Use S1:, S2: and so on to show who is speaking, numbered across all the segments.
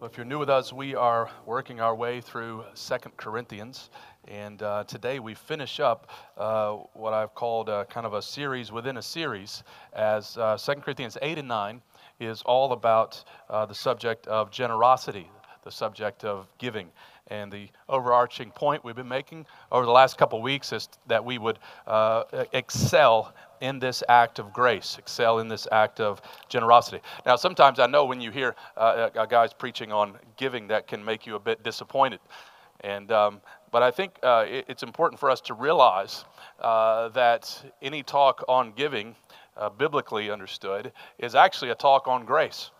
S1: Well, if you're new with us, we are working our way through Second Corinthians. And uh, today we finish up uh, what I've called uh, kind of a series within a series, as uh, 2 Corinthians 8 and 9 is all about uh, the subject of generosity, the subject of giving. And the overarching point we've been making over the last couple weeks is that we would excel in this act of grace, excel in this act of generosity. Now, sometimes I know when you hear uh, guys preaching on giving, that can make you a bit disappointed. And, um, but I think uh, it, it's important for us to realize uh, that any talk on giving, uh, biblically understood, is actually a talk on grace.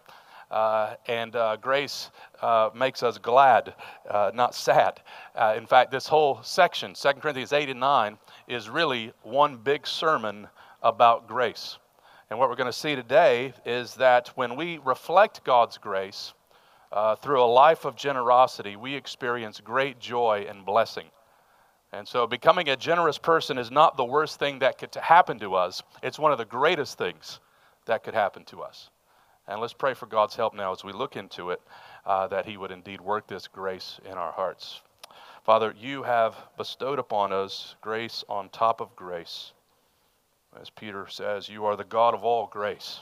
S1: Uh, and uh, grace uh, makes us glad, uh, not sad. Uh, in fact, this whole section, 2 Corinthians 8 and 9, is really one big sermon about grace. And what we're going to see today is that when we reflect God's grace uh, through a life of generosity, we experience great joy and blessing. And so, becoming a generous person is not the worst thing that could happen to us, it's one of the greatest things that could happen to us. And let's pray for God's help now as we look into it, uh, that He would indeed work this grace in our hearts. Father, you have bestowed upon us grace on top of grace. As Peter says, you are the God of all grace.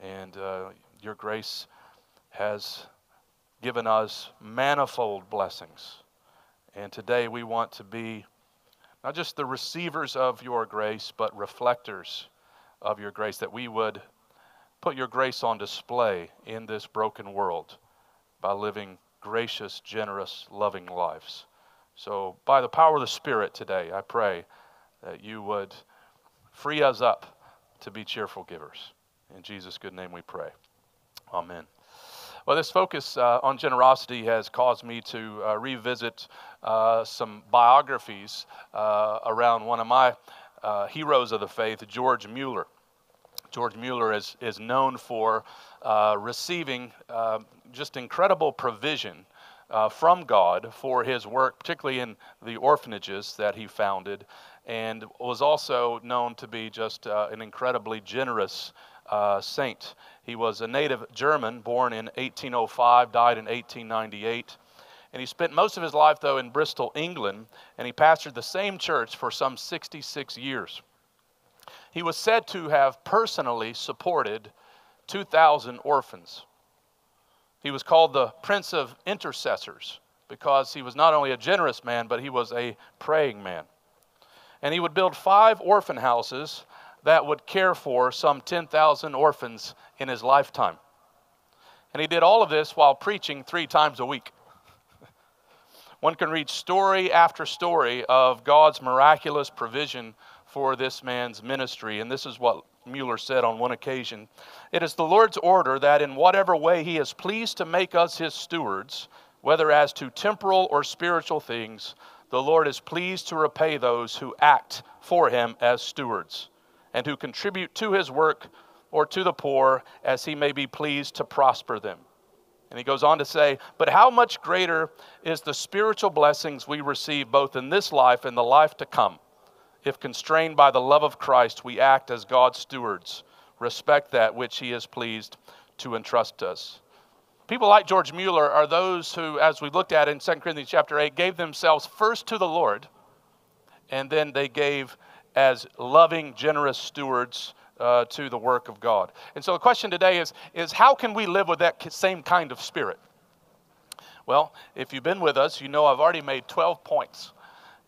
S1: And uh, your grace has given us manifold blessings. And today we want to be not just the receivers of your grace, but reflectors of your grace, that we would put your grace on display in this broken world by living gracious, generous, loving lives. So, by the power of the Spirit today, I pray that you would free us up to be cheerful givers. In Jesus' good name we pray. Amen. Well, this focus uh, on generosity has caused me to uh, revisit uh, some biographies uh, around one of my uh, heroes of the faith, George Mueller. George Mueller is, is known for uh, receiving just incredible provision from God for his work, particularly in the orphanages that he founded, and was also known to be just uh, an incredibly generous uh, saint. He was a native German, born in 1805, died in 1898. And he spent most of his life, though, in Bristol, England, and he pastored the same church for some 66 years. He was said to have personally supported 2,000 orphans. He was called the Prince of Intercessors because he was not only a generous man, but he was a praying man. And he would build five orphan houses that would care for some 10,000 orphans in his lifetime. And he did all of this while preaching three times a week. One can read story after story of God's miraculous provision for this man's ministry. And this is what Mueller said on one occasion It is the Lord's order that in whatever way he is pleased to make us his stewards, whether as to temporal or spiritual things, the Lord is pleased to repay those who act for him as stewards and who contribute to his work or to the poor as he may be pleased to prosper them. And he goes on to say, But how much greater is the spiritual blessings we receive both in this life and the life to come? If constrained by the love of Christ, we act as God's stewards, respect that which He is pleased to entrust us. People like George Mueller are those who, as we looked at in 2 Corinthians chapter 8, gave themselves first to the Lord, and then they gave as loving, generous stewards uh, to the work of God. And so the question today is, is how can we live with that same kind of spirit? Well, if you've been with us, you know I've already made 12 points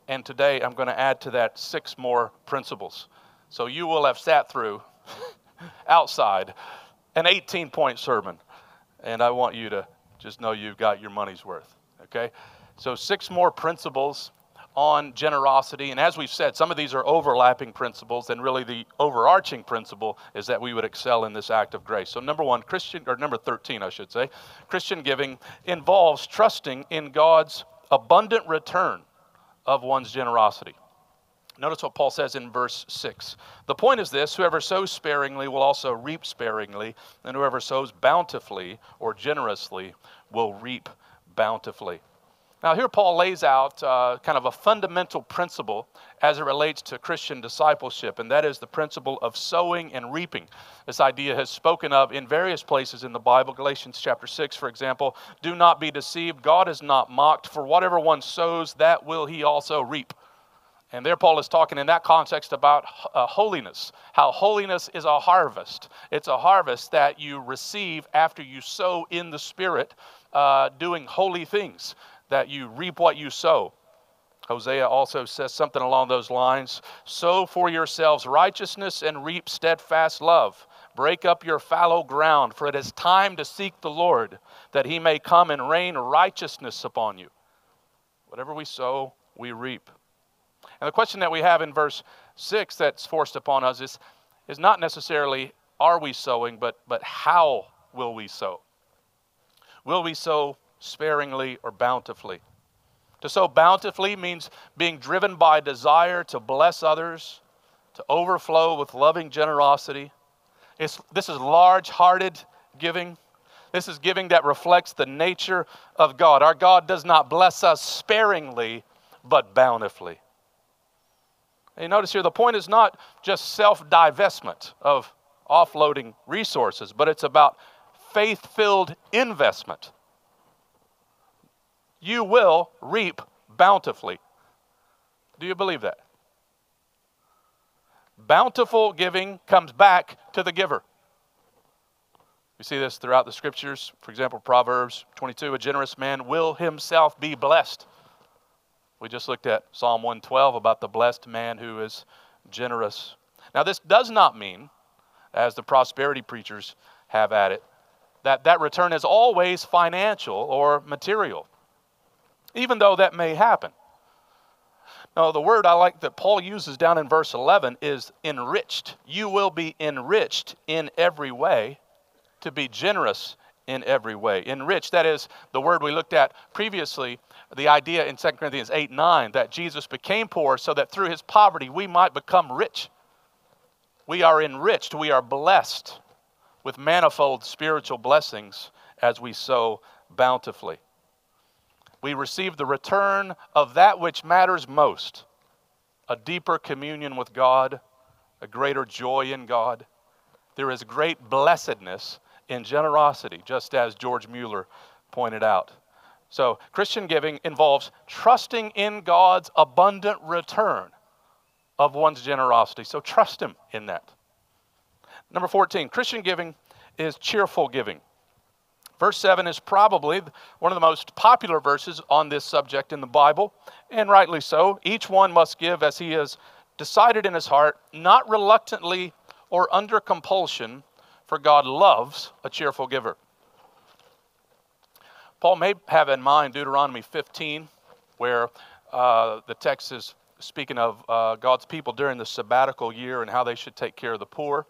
S1: and today I'm going to add to that six more principles. So you will have sat through outside an 18 point sermon. And I want you to just know you've got your money's worth. Okay? So, six more principles on generosity. And as we've said, some of these are overlapping principles, and really the overarching principle is that we would excel in this act of grace. So, number one, Christian, or number 13, I should say, Christian giving involves trusting in God's abundant return of one's generosity. Notice what Paul says in verse 6. The point is this whoever sows sparingly will also reap sparingly, and whoever sows bountifully or generously will reap bountifully. Now, here Paul lays out uh, kind of a fundamental principle as it relates to Christian discipleship, and that is the principle of sowing and reaping. This idea has spoken of in various places in the Bible. Galatians chapter 6, for example. Do not be deceived. God is not mocked, for whatever one sows, that will he also reap. And there, Paul is talking in that context about uh, holiness, how holiness is a harvest. It's a harvest that you receive after you sow in the Spirit, uh, doing holy things that you reap what you sow. Hosea also says something along those lines Sow for yourselves righteousness and reap steadfast love. Break up your fallow ground, for it is time to seek the Lord, that he may come and rain righteousness upon you. Whatever we sow, we reap. And the question that we have in verse 6 that's forced upon us is, is not necessarily are we sowing, but, but how will we sow? Will we sow sparingly or bountifully. To sow bountifully means being driven by desire to bless others, to overflow with loving generosity. It's, this is large hearted giving. This is giving that reflects the nature of God. Our God does not bless us sparingly, but bountifully. And you notice here the point is not just self divestment of offloading resources, but it's about faith filled investment you will reap bountifully. Do you believe that? Bountiful giving comes back to the giver. We see this throughout the scriptures. For example, Proverbs 22 a generous man will himself be blessed. We just looked at Psalm 112 about the blessed man who is generous. Now, this does not mean, as the prosperity preachers have at it, that that return is always financial or material even though that may happen. No, the word I like that Paul uses down in verse 11 is enriched. You will be enriched in every way to be generous in every way. Enriched, that is the word we looked at previously, the idea in 2 Corinthians 8 9 that Jesus became poor so that through his poverty we might become rich. We are enriched, we are blessed with manifold spiritual blessings as we sow bountifully we receive the return of that which matters most a deeper communion with God, a greater joy in God. There is great blessedness in generosity, just as George Mueller pointed out. So, Christian giving involves trusting in God's abundant return of one's generosity. So, trust Him in that. Number 14, Christian giving is cheerful giving. Verse 7 is probably one of the most popular verses on this subject in the Bible, and rightly so. Each one must give as he has decided in his heart, not reluctantly or under compulsion, for God loves a cheerful giver. Paul may have in mind Deuteronomy 15, where uh, the text is speaking of uh, God's people during the sabbatical year and how they should take care of the poor.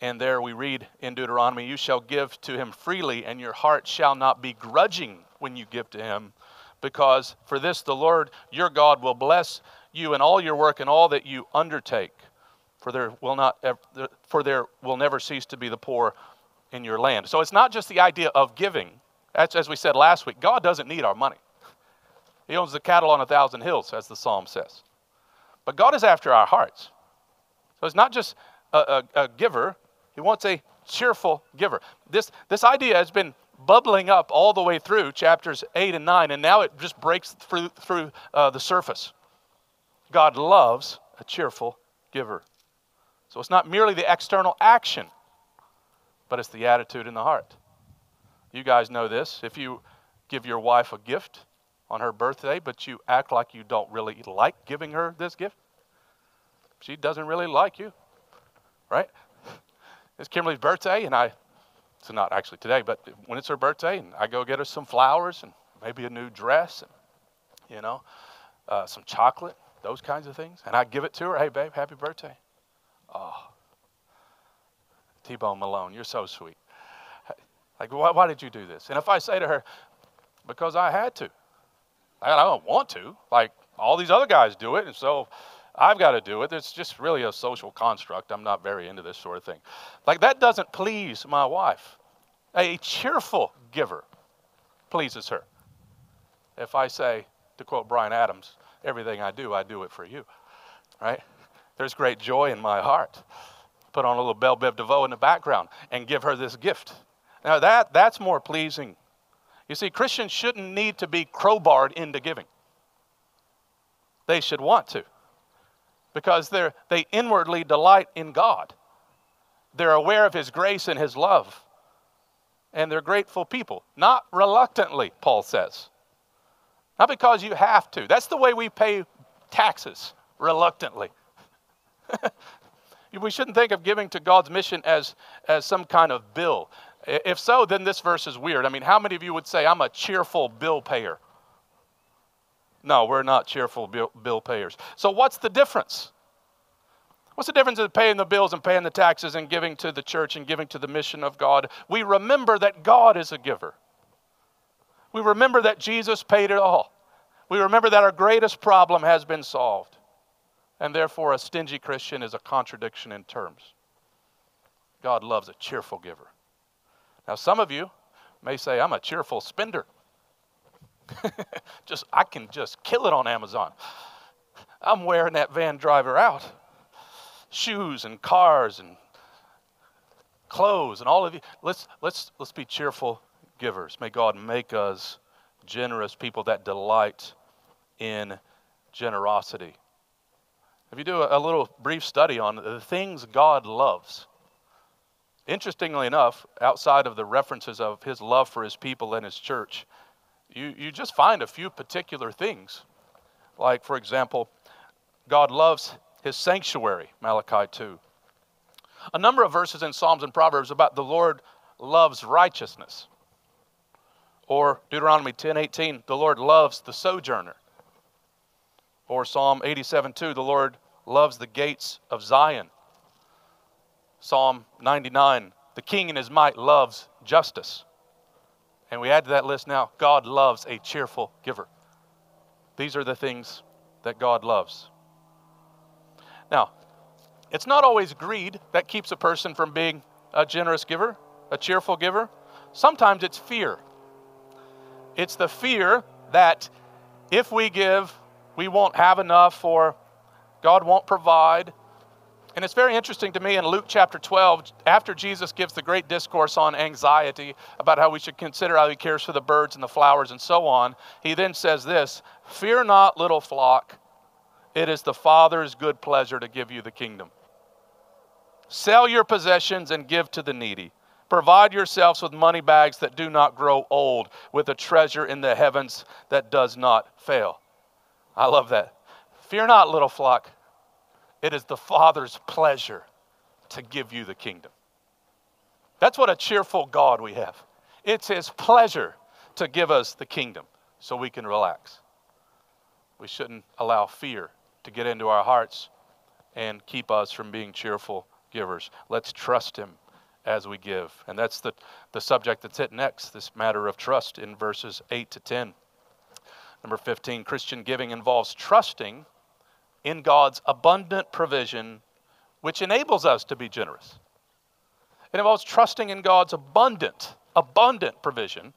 S1: And there we read in Deuteronomy, You shall give to him freely, and your heart shall not be grudging when you give to him, because for this the Lord your God will bless you in all your work and all that you undertake. For there will not for there will never cease to be the poor in your land. So it's not just the idea of giving. As, as we said last week, God doesn't need our money. He owns the cattle on a thousand hills, as the psalm says. But God is after our hearts. So it's not just a, a, a giver, he wants a cheerful giver. This, this idea has been bubbling up all the way through chapters 8 and 9, and now it just breaks through, through uh, the surface. God loves a cheerful giver. So it's not merely the external action, but it's the attitude in the heart. You guys know this. If you give your wife a gift on her birthday, but you act like you don't really like giving her this gift, she doesn't really like you, right? it's Kimberly's birthday, and I, it's not actually today, but when it's her birthday, and I go get her some flowers and maybe a new dress, and, you know, uh, some chocolate, those kinds of things. And I give it to her. Hey, babe, happy birthday. Oh, T Bone Malone, you're so sweet. Like, why, why, did you do this? And if I say to her, because I had to, I don't want to. Like, all these other guys do it, and so I've got to do it. It's just really a social construct. I'm not very into this sort of thing. Like, that doesn't please my wife. A cheerful giver pleases her. if I say, to quote Bryan Adams, everything I do, I do it for you, right? There's great joy in my heart. Put on a little Bell Biv DeVoe in the background and give her this gift. Now, that, that's more pleasing. You see, Christians shouldn't need to be crowbarred into giving. They should want to because they're, they inwardly delight in God. They're aware of His grace and His love. And they're grateful people. Not reluctantly, Paul says. Not because you have to. That's the way we pay taxes, reluctantly. we shouldn't think of giving to God's mission as, as some kind of bill. If so, then this verse is weird. I mean, how many of you would say, I'm a cheerful bill payer? No, we're not cheerful bill, payers. So, what's the difference? What's the difference in paying the bills and paying the taxes and giving to the church and giving to the mission of God? We remember that God is a giver. We remember that Jesus paid it all. We remember that our greatest problem has been solved. And therefore, a stingy Christian is a contradiction in terms. God loves a cheerful giver. Now, some of you may say, I'm a cheerful spender. just I can just kill it on Amazon. I'm wearing that van driver out. Shoes and cars and clothes and all of you. Let's let's let's be cheerful givers. May God make us generous people that delight in generosity. If you do a, a little brief study on the things God loves, interestingly enough, outside of the references of his love for his people and his church, you, you just find a few particular things. Like, for example, God loves his sanctuary, Malachi 2. A number of verses in Psalms and Proverbs about the Lord loves righteousness. Or Deuteronomy 10:18, the Lord loves the sojourner. Or Psalm 87:2, the Lord loves the gates of Zion. Psalm 99, the king in his might loves justice. And we add to that list now God loves a cheerful giver. These are the things that God loves. Now, it's not always greed that keeps a person from being a generous giver, a cheerful giver. Sometimes it's fear. It's the fear that if we give, we won't have enough or God won't provide. And it's very interesting to me in Luke chapter 12, after Jesus gives the great discourse on anxiety, about how we should consider how he cares for the birds and the flowers and so on, he then says this Fear not, little flock, it is the Father's good pleasure to give you the kingdom. Sell your possessions and give to the needy. Provide yourselves with money bags that do not grow old, with a treasure in the heavens that does not fail. I love that. Fear not, little flock. It is the Father's pleasure to give you the kingdom. That's what a cheerful God we have. It's His pleasure to give us the kingdom so we can relax. We shouldn't allow fear to get into our hearts and keep us from being cheerful givers. Let's trust Him as we give. And that's the, the subject that's hit next this matter of trust in verses 8 to 10. Number 15 Christian giving involves trusting in God's abundant provision, which enables us to be generous. It involves trusting in God's abundant, abundant provision,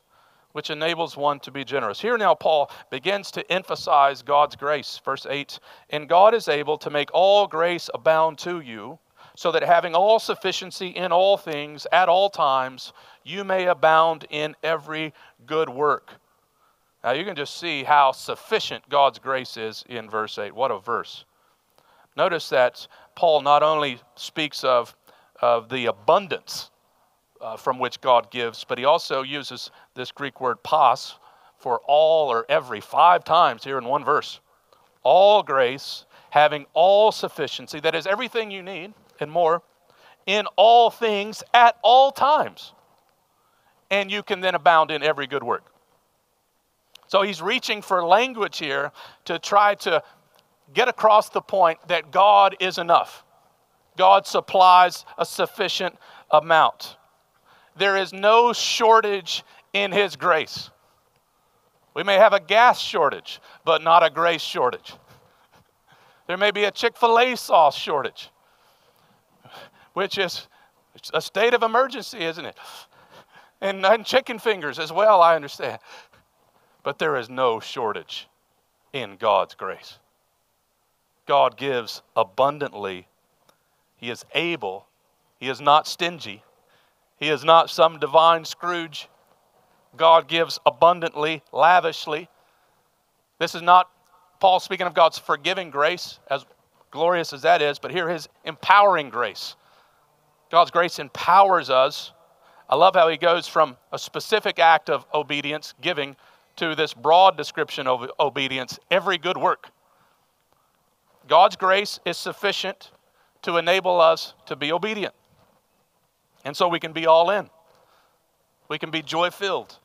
S1: which enables one to be generous. Here now, Paul begins to emphasize God's grace. Verse 8 And God is able to make all grace abound to you, so that having all sufficiency in all things at all times, you may abound in every good work. Now you can just see how sufficient God's grace is in verse 8. What a verse. Notice that Paul not only speaks of, of the abundance uh, from which God gives, but he also uses this Greek word pas for all or every five times here in one verse. All grace, having all sufficiency, that is everything you need and more, in all things at all times. And you can then abound in every good work. So he's reaching for language here to try to get across the point that God is enough. God supplies a sufficient amount. There is no shortage in His grace. We may have a gas shortage, but not a grace shortage. There may be a Chick fil A sauce shortage, which is a state of emergency, isn't it? And, and chicken fingers as well, I understand. But there is no shortage in God's grace. God gives abundantly. He is able. He is not stingy. He is not some divine Scrooge. God gives abundantly, lavishly. This is not Paul speaking of God's forgiving grace, as glorious as that is, but here his empowering grace. God's grace empowers us. I love how he goes from a specific act of obedience, giving, to this broad description of obedience every good work. God's grace is sufficient to enable us to be obedient. And so we can be all in. We can be joy filled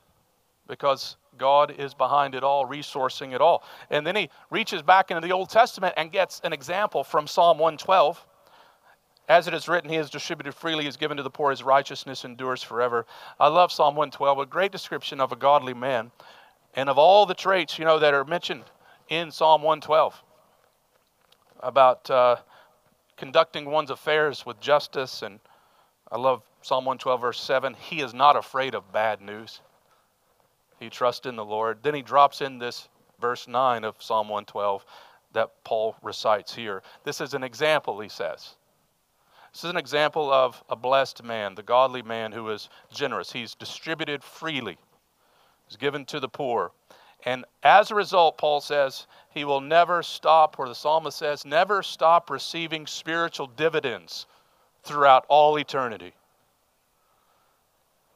S1: because God is behind it all, resourcing it all. And then he reaches back into the Old Testament and gets an example from Psalm 112. As it is written, He has distributed freely, He has given to the poor, His righteousness endures forever. I love Psalm 112, a great description of a godly man and of all the traits, you know, that are mentioned in Psalm 112 about uh, conducting one's affairs with justice. And I love Psalm 112, verse 7. He is not afraid of bad news. He trusts in the Lord. Then he drops in this verse 9 of Psalm 112 that Paul recites here. This is an example, he says. This is an example of a blessed man, the godly man who is generous. He's distributed freely, he's given to the poor. And as a result, Paul says, he will never stop, or the psalmist says, never stop receiving spiritual dividends throughout all eternity.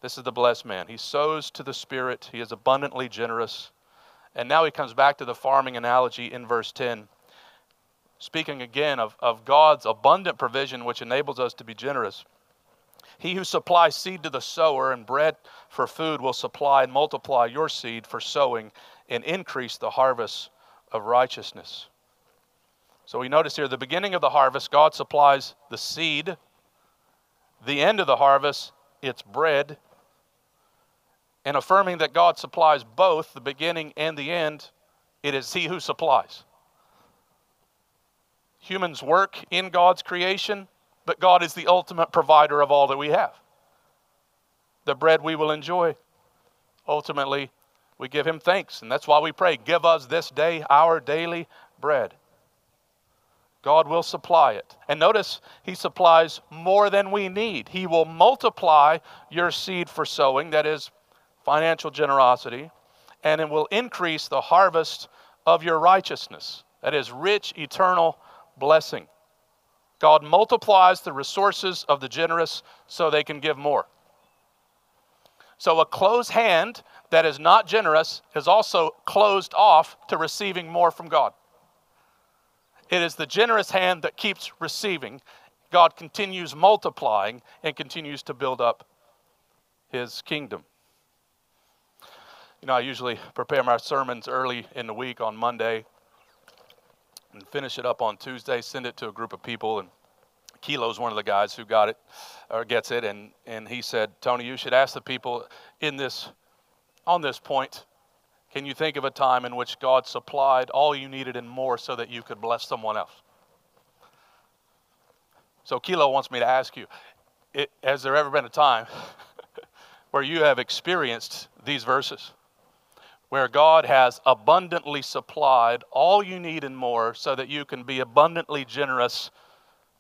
S1: This is the blessed man. He sows to the Spirit, he is abundantly generous. And now he comes back to the farming analogy in verse 10, speaking again of, of God's abundant provision, which enables us to be generous. He who supplies seed to the sower and bread for food will supply and multiply your seed for sowing and increase the harvest of righteousness. So we notice here the beginning of the harvest, God supplies the seed. The end of the harvest, it's bread. And affirming that God supplies both the beginning and the end, it is He who supplies. Humans work in God's creation, but God is the ultimate provider of all that we have. The bread we will enjoy ultimately we give him thanks. And that's why we pray, Give us this day our daily bread. God will supply it. And notice, He supplies more than we need. He will multiply your seed for sowing, that is financial generosity, and it will increase the harvest of your righteousness, that is rich, eternal blessing. God multiplies the resources of the generous so they can give more. So a closed hand that is not generous is also closed off to receiving more from God. It is the generous hand that keeps receiving. God continues multiplying and continues to build up his kingdom. You know, I usually prepare my sermons early in the week on Monday and finish it up on Tuesday, send it to a group of people and Kilo's one of the guys who got it or gets it, and, and he said, Tony, you should ask the people in this on this point. Can you think of a time in which God supplied all you needed and more so that you could bless someone else? So Kilo wants me to ask you, it, has there ever been a time where you have experienced these verses? Where God has abundantly supplied all you need and more so that you can be abundantly generous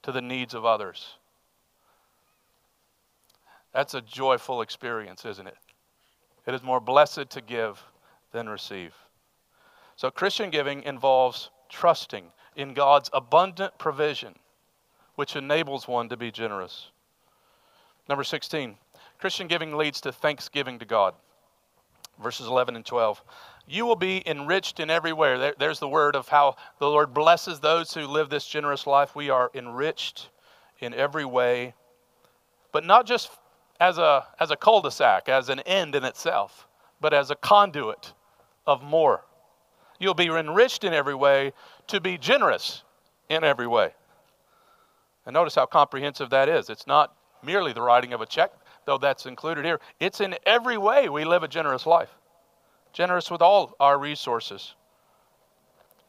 S1: to the needs of others. That's a joyful experience, isn't it? It is more blessed to give than receive. So, Christian giving involves trusting in God's abundant provision, which enables one to be generous. Number 16, Christian giving leads to thanksgiving to God. Verses 11 and 12. You will be enriched in every way. There, there's the word of how the Lord blesses those who live this generous life. We are enriched in every way, but not just as a, as a cul de sac, as an end in itself, but as a conduit of more. You'll be enriched in every way to be generous in every way. And notice how comprehensive that is. It's not merely the writing of a check, though that's included here. It's in every way we live a generous life generous with all our resources,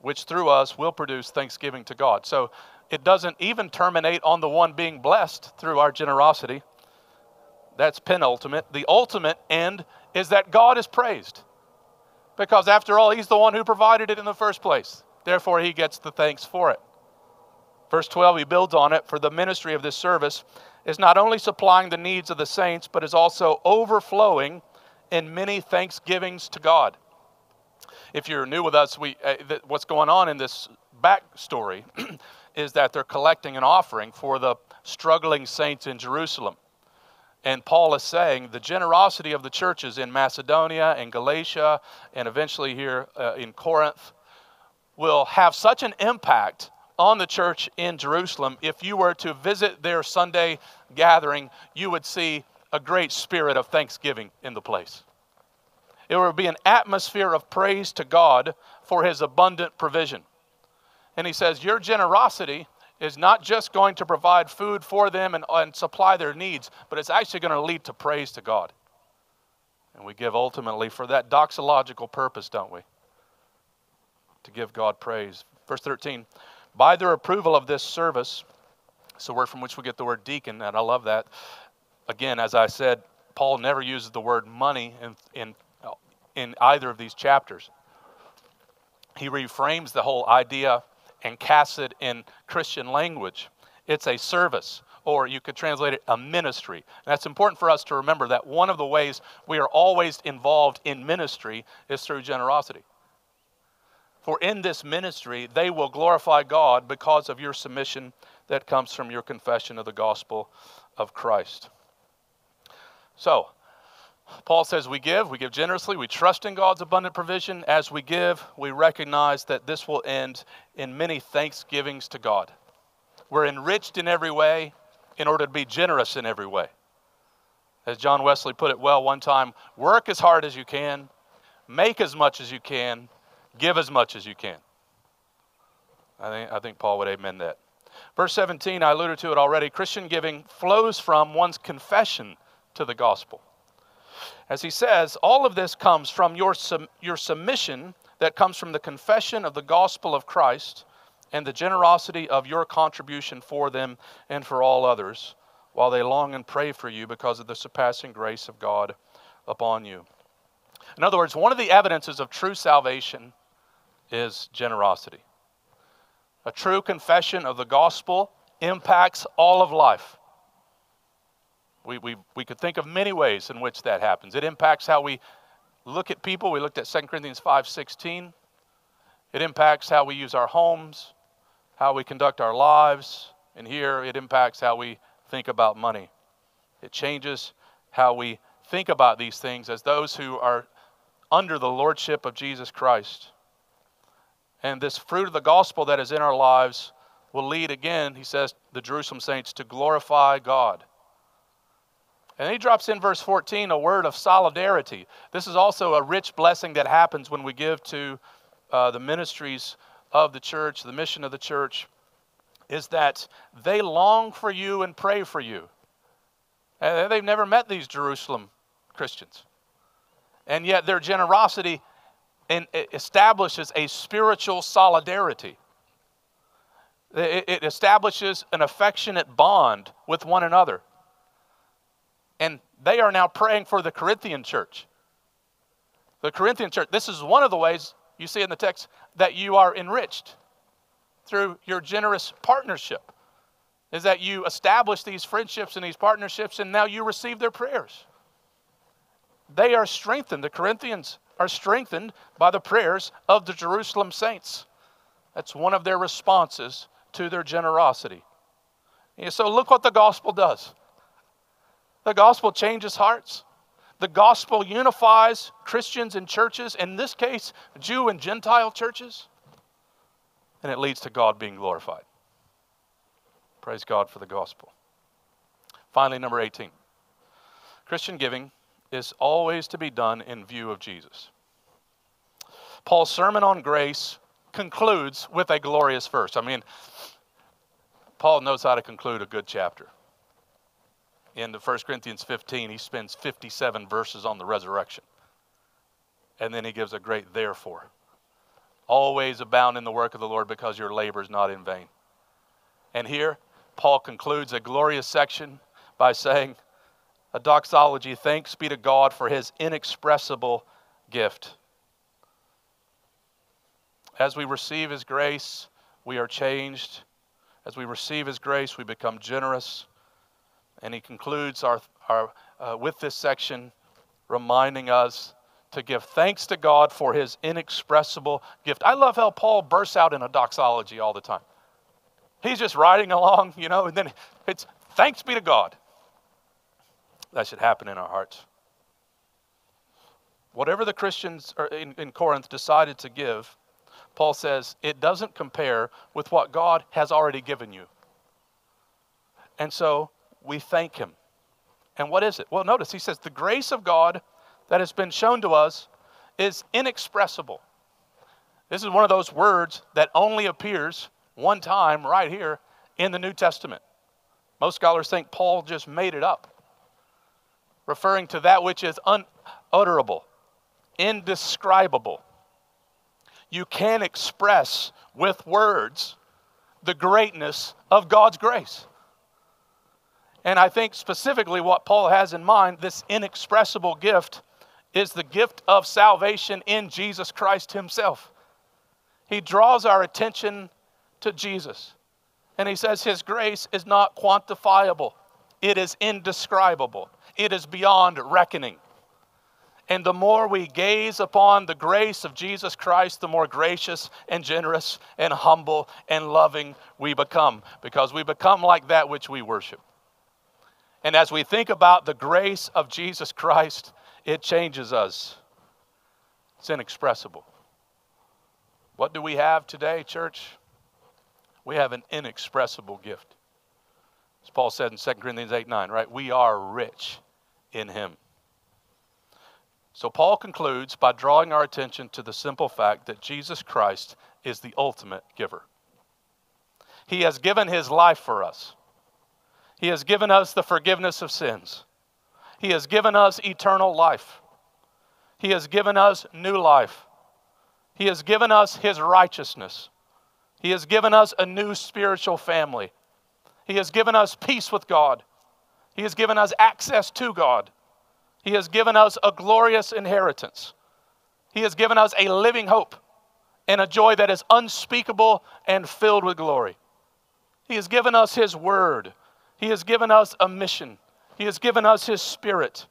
S1: which through us will produce thanksgiving to God. So it doesn't even terminate on the one being blessed through our generosity. That's penultimate. The ultimate end is that God is praised. Because after all, he's the one who provided it in the first place. Therefore, he gets the thanks for it. Verse 12, he builds on it for the ministry of this service is not only supplying the needs of the saints, but is also overflowing in many thanksgivings to God. If you're new with us, we, uh, th- what's going on in this backstory is that they're collecting an offering for the struggling saints in Jerusalem. And Paul is saying the generosity of the churches in Macedonia and Galatia and eventually here uh, in Corinth will have such an impact on the church in Jerusalem. If you were to visit their Sunday gathering, you would see a great spirit of thanksgiving in the place. It would be an atmosphere of praise to God for his abundant provision. And he says, Your generosity is not just going to provide food for them and, and supply their needs, but it's actually going to lead to praise to God. And we give ultimately for that doxological purpose, don't we? To give God praise. Verse 13 By their approval of this service, it's a word from which we get the word deacon, and I love that. Again, as I said, Paul never uses the word money in, in, in either of these chapters. He reframes the whole idea and casts it in Christian language. It's a service, or you could translate it a ministry. And that's important for us to remember that one of the ways we are always involved in ministry is through generosity. For in this ministry, they will glorify God because of your submission that comes from your confession of the gospel of Christ. So, Paul says we give, we give generously, we trust in God's abundant provision. As we give, we recognize that this will end in many thanksgivings to God. We're enriched in every way in order to be generous in every way. As John Wesley put it well one time work as hard as you can, make as much as you can, give as much as you can. I think, I think Paul would amen that. Verse 17, I alluded to it already. Christian giving flows from one's confession to the gospel. As he says, all of this comes from your, your submission that comes from the confession of the gospel of Christ and the generosity of your contribution for them and for all others, while they long and pray for you because of the surpassing grace of God upon you. In other words, one of the evidences of true salvation is generosity. A true confession of the gospel impacts all of life. We, we, we could think of many ways in which that happens. It impacts how we look at people. We looked at 2 Corinthians 5.16. It impacts how we use our homes, how we conduct our lives. And here it impacts how we think about money. It changes how we think about these things as those who are under the lordship of Jesus Christ. And this fruit of the gospel that is in our lives will lead again, he says, the Jerusalem saints to glorify God. And he drops in verse 14 a word of solidarity. This is also a rich blessing that happens when we give to uh, the ministries of the church, the mission of the church, is that they long for you and pray for you. And they've never met these Jerusalem Christians. And yet their generosity establishes a spiritual solidarity. It establishes an affectionate bond with one another. And they are now praying for the Corinthian church. The Corinthian church, this is one of the ways you see in the text that you are enriched through your generous partnership. Is that you establish these friendships and these partnerships, and now you receive their prayers. They are strengthened. The Corinthians are strengthened by the prayers of the Jerusalem saints. That's one of their responses to their generosity. And so, look what the gospel does the gospel changes hearts. The gospel unifies Christians and churches, in this case, Jew and Gentile churches, and it leads to God being glorified. Praise God for the gospel. Finally, number 18 Christian giving is always to be done in view of Jesus. Paul's sermon on grace concludes with a glorious verse. I mean, Paul knows how to conclude a good chapter in the 1 Corinthians 15, he spends 57 verses on the resurrection. And then he gives a great therefore. Always abound in the work of the Lord because your labor is not in vain. And here, Paul concludes a glorious section by saying, a doxology, thanks be to God for his inexpressible gift. As we receive His grace, we are changed. As we receive His grace, we become generous. And He concludes our, our, uh, with this section, reminding us to give thanks to God for His inexpressible gift. I love how Paul bursts out in a doxology all the time. He's just riding along, you know, and then it's thanks be to God. That should happen in our hearts. Whatever the Christians in, in Corinth decided to give, Paul says it doesn't compare with what God has already given you. And so we thank Him. And what is it? Well, notice he says, the grace of God that has been shown to us is inexpressible. This is one of those words that only appears one time right here in the New Testament. Most scholars think Paul just made it up, referring to that which is unutterable, indescribable. You can't express with words the greatness of God's grace. And I think specifically what Paul has in mind, this inexpressible gift, is the gift of salvation in Jesus Christ Himself. He draws our attention to Jesus. And he says his grace is not quantifiable, it is indescribable, it is beyond reckoning. And the more we gaze upon the grace of Jesus Christ, the more gracious and generous and humble and loving we become, because we become like that which we worship. And as we think about the grace of Jesus Christ, it changes us. It's inexpressible. What do we have today, church? We have an inexpressible gift. As Paul said in 2 Corinthians 8 9, right? We are rich in him. So Paul concludes by drawing our attention to the simple fact that Jesus Christ is the ultimate giver. He has given his life for us. He has given us the forgiveness of sins. He has given us eternal life. He has given us new life. He has given us his righteousness. He has given us a new spiritual family. He has given us peace with God. He has given us access to God. He has given us a glorious inheritance. He has given us a living hope and a joy that is unspeakable and filled with glory. He has given us His word. He has given us a mission. He has given us His spirit.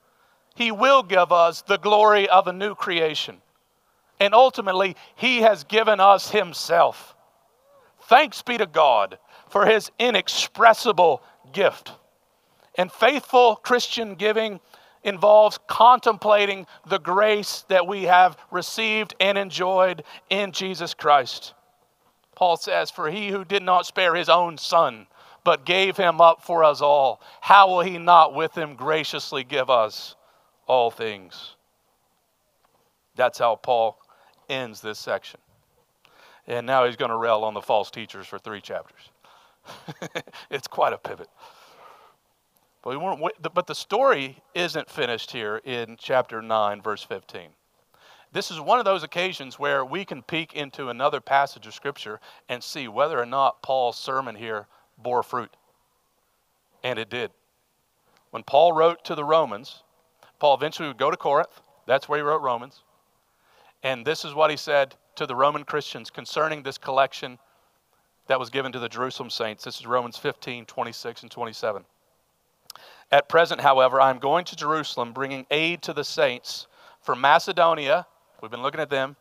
S1: He will give us the glory of a new creation. And ultimately, He has given us Himself. Thanks be to God for his inexpressible gift. And faithful Christian giving involves contemplating the grace that we have received and enjoyed in Jesus Christ. Paul says, For he who did not spare his own son, but gave him up for us all, how will he not with him graciously give us all things? That's how Paul ends this section and now he's going to rail on the false teachers for three chapters. it's quite a pivot. But, we weren't, but the story isn't finished here in chapter 9, verse 15. This is one of those occasions where we can peek into another passage of Scripture and see whether or not Paul's sermon here bore fruit. And it did. When Paul wrote to the Romans, Paul eventually would go to Corinth. That's where he wrote Romans. And this is what he said to the Roman Christians concerning this collection that was given to the Jerusalem saints. This is Romans 15, 26, and 27. At present, however, I am going to Jerusalem, bringing aid to the saints from Macedonia, we've been looking at them,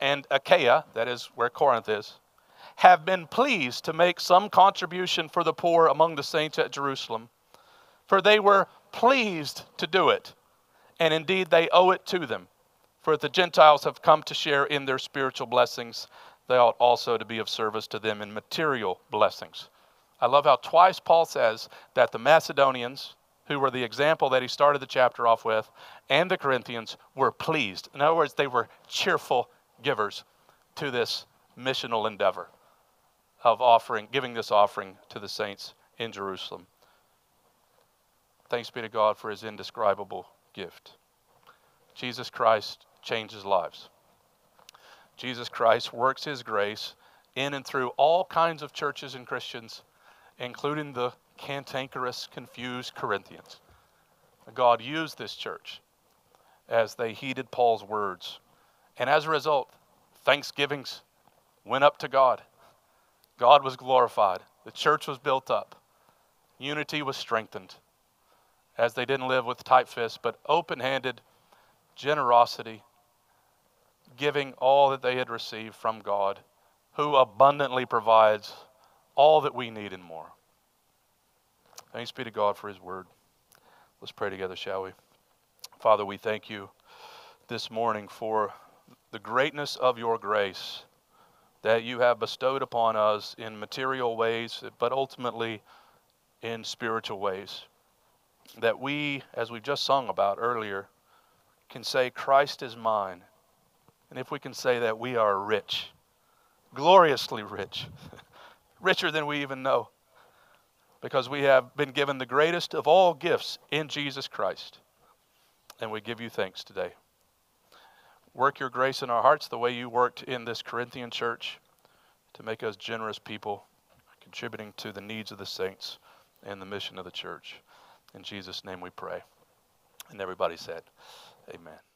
S1: and Achaia, that is where Corinth is, have been pleased to make some contribution for the poor among the saints at Jerusalem. For they were pleased to do it, and indeed they owe it to them. For if the Gentiles have come to share in their spiritual blessings, they ought also to be of service to them in material blessings. I love how twice Paul says that the Macedonians, who were the example that he started the chapter off with, and the Corinthians were pleased. In other words, they were cheerful givers to this missional endeavor of offering, giving this offering to the saints in Jerusalem. Thanks be to God for his indescribable gift. Jesus Christ changes lives. Jesus Christ works his grace in and through all kinds of churches and Christians, including the cantankerous, confused Corinthians. God used this church as they heeded Paul's words. And as a result, thanksgivings went up to God. God was glorified. The church was built up. Unity was strengthened as they didn't live with tight fists, but open handed generosity, giving all that they had received from God, who abundantly provides all that we need and more. Thanks be to God for His word. Let's pray together, shall we? Father, we thank you this morning for the greatness of your grace that you have bestowed upon us in material ways, but ultimately in spiritual ways. That we, as we just sung about earlier, can say, Christ is mine. And if we can say that, we are rich, gloriously rich, richer than we even know, because we have been given the greatest of all gifts in Jesus Christ. And we give you thanks today. Work your grace in our hearts the way you worked in this Corinthian church to make us generous people, contributing to the needs of the saints and the mission of the church. In Jesus' name we pray. And everybody said, Amen.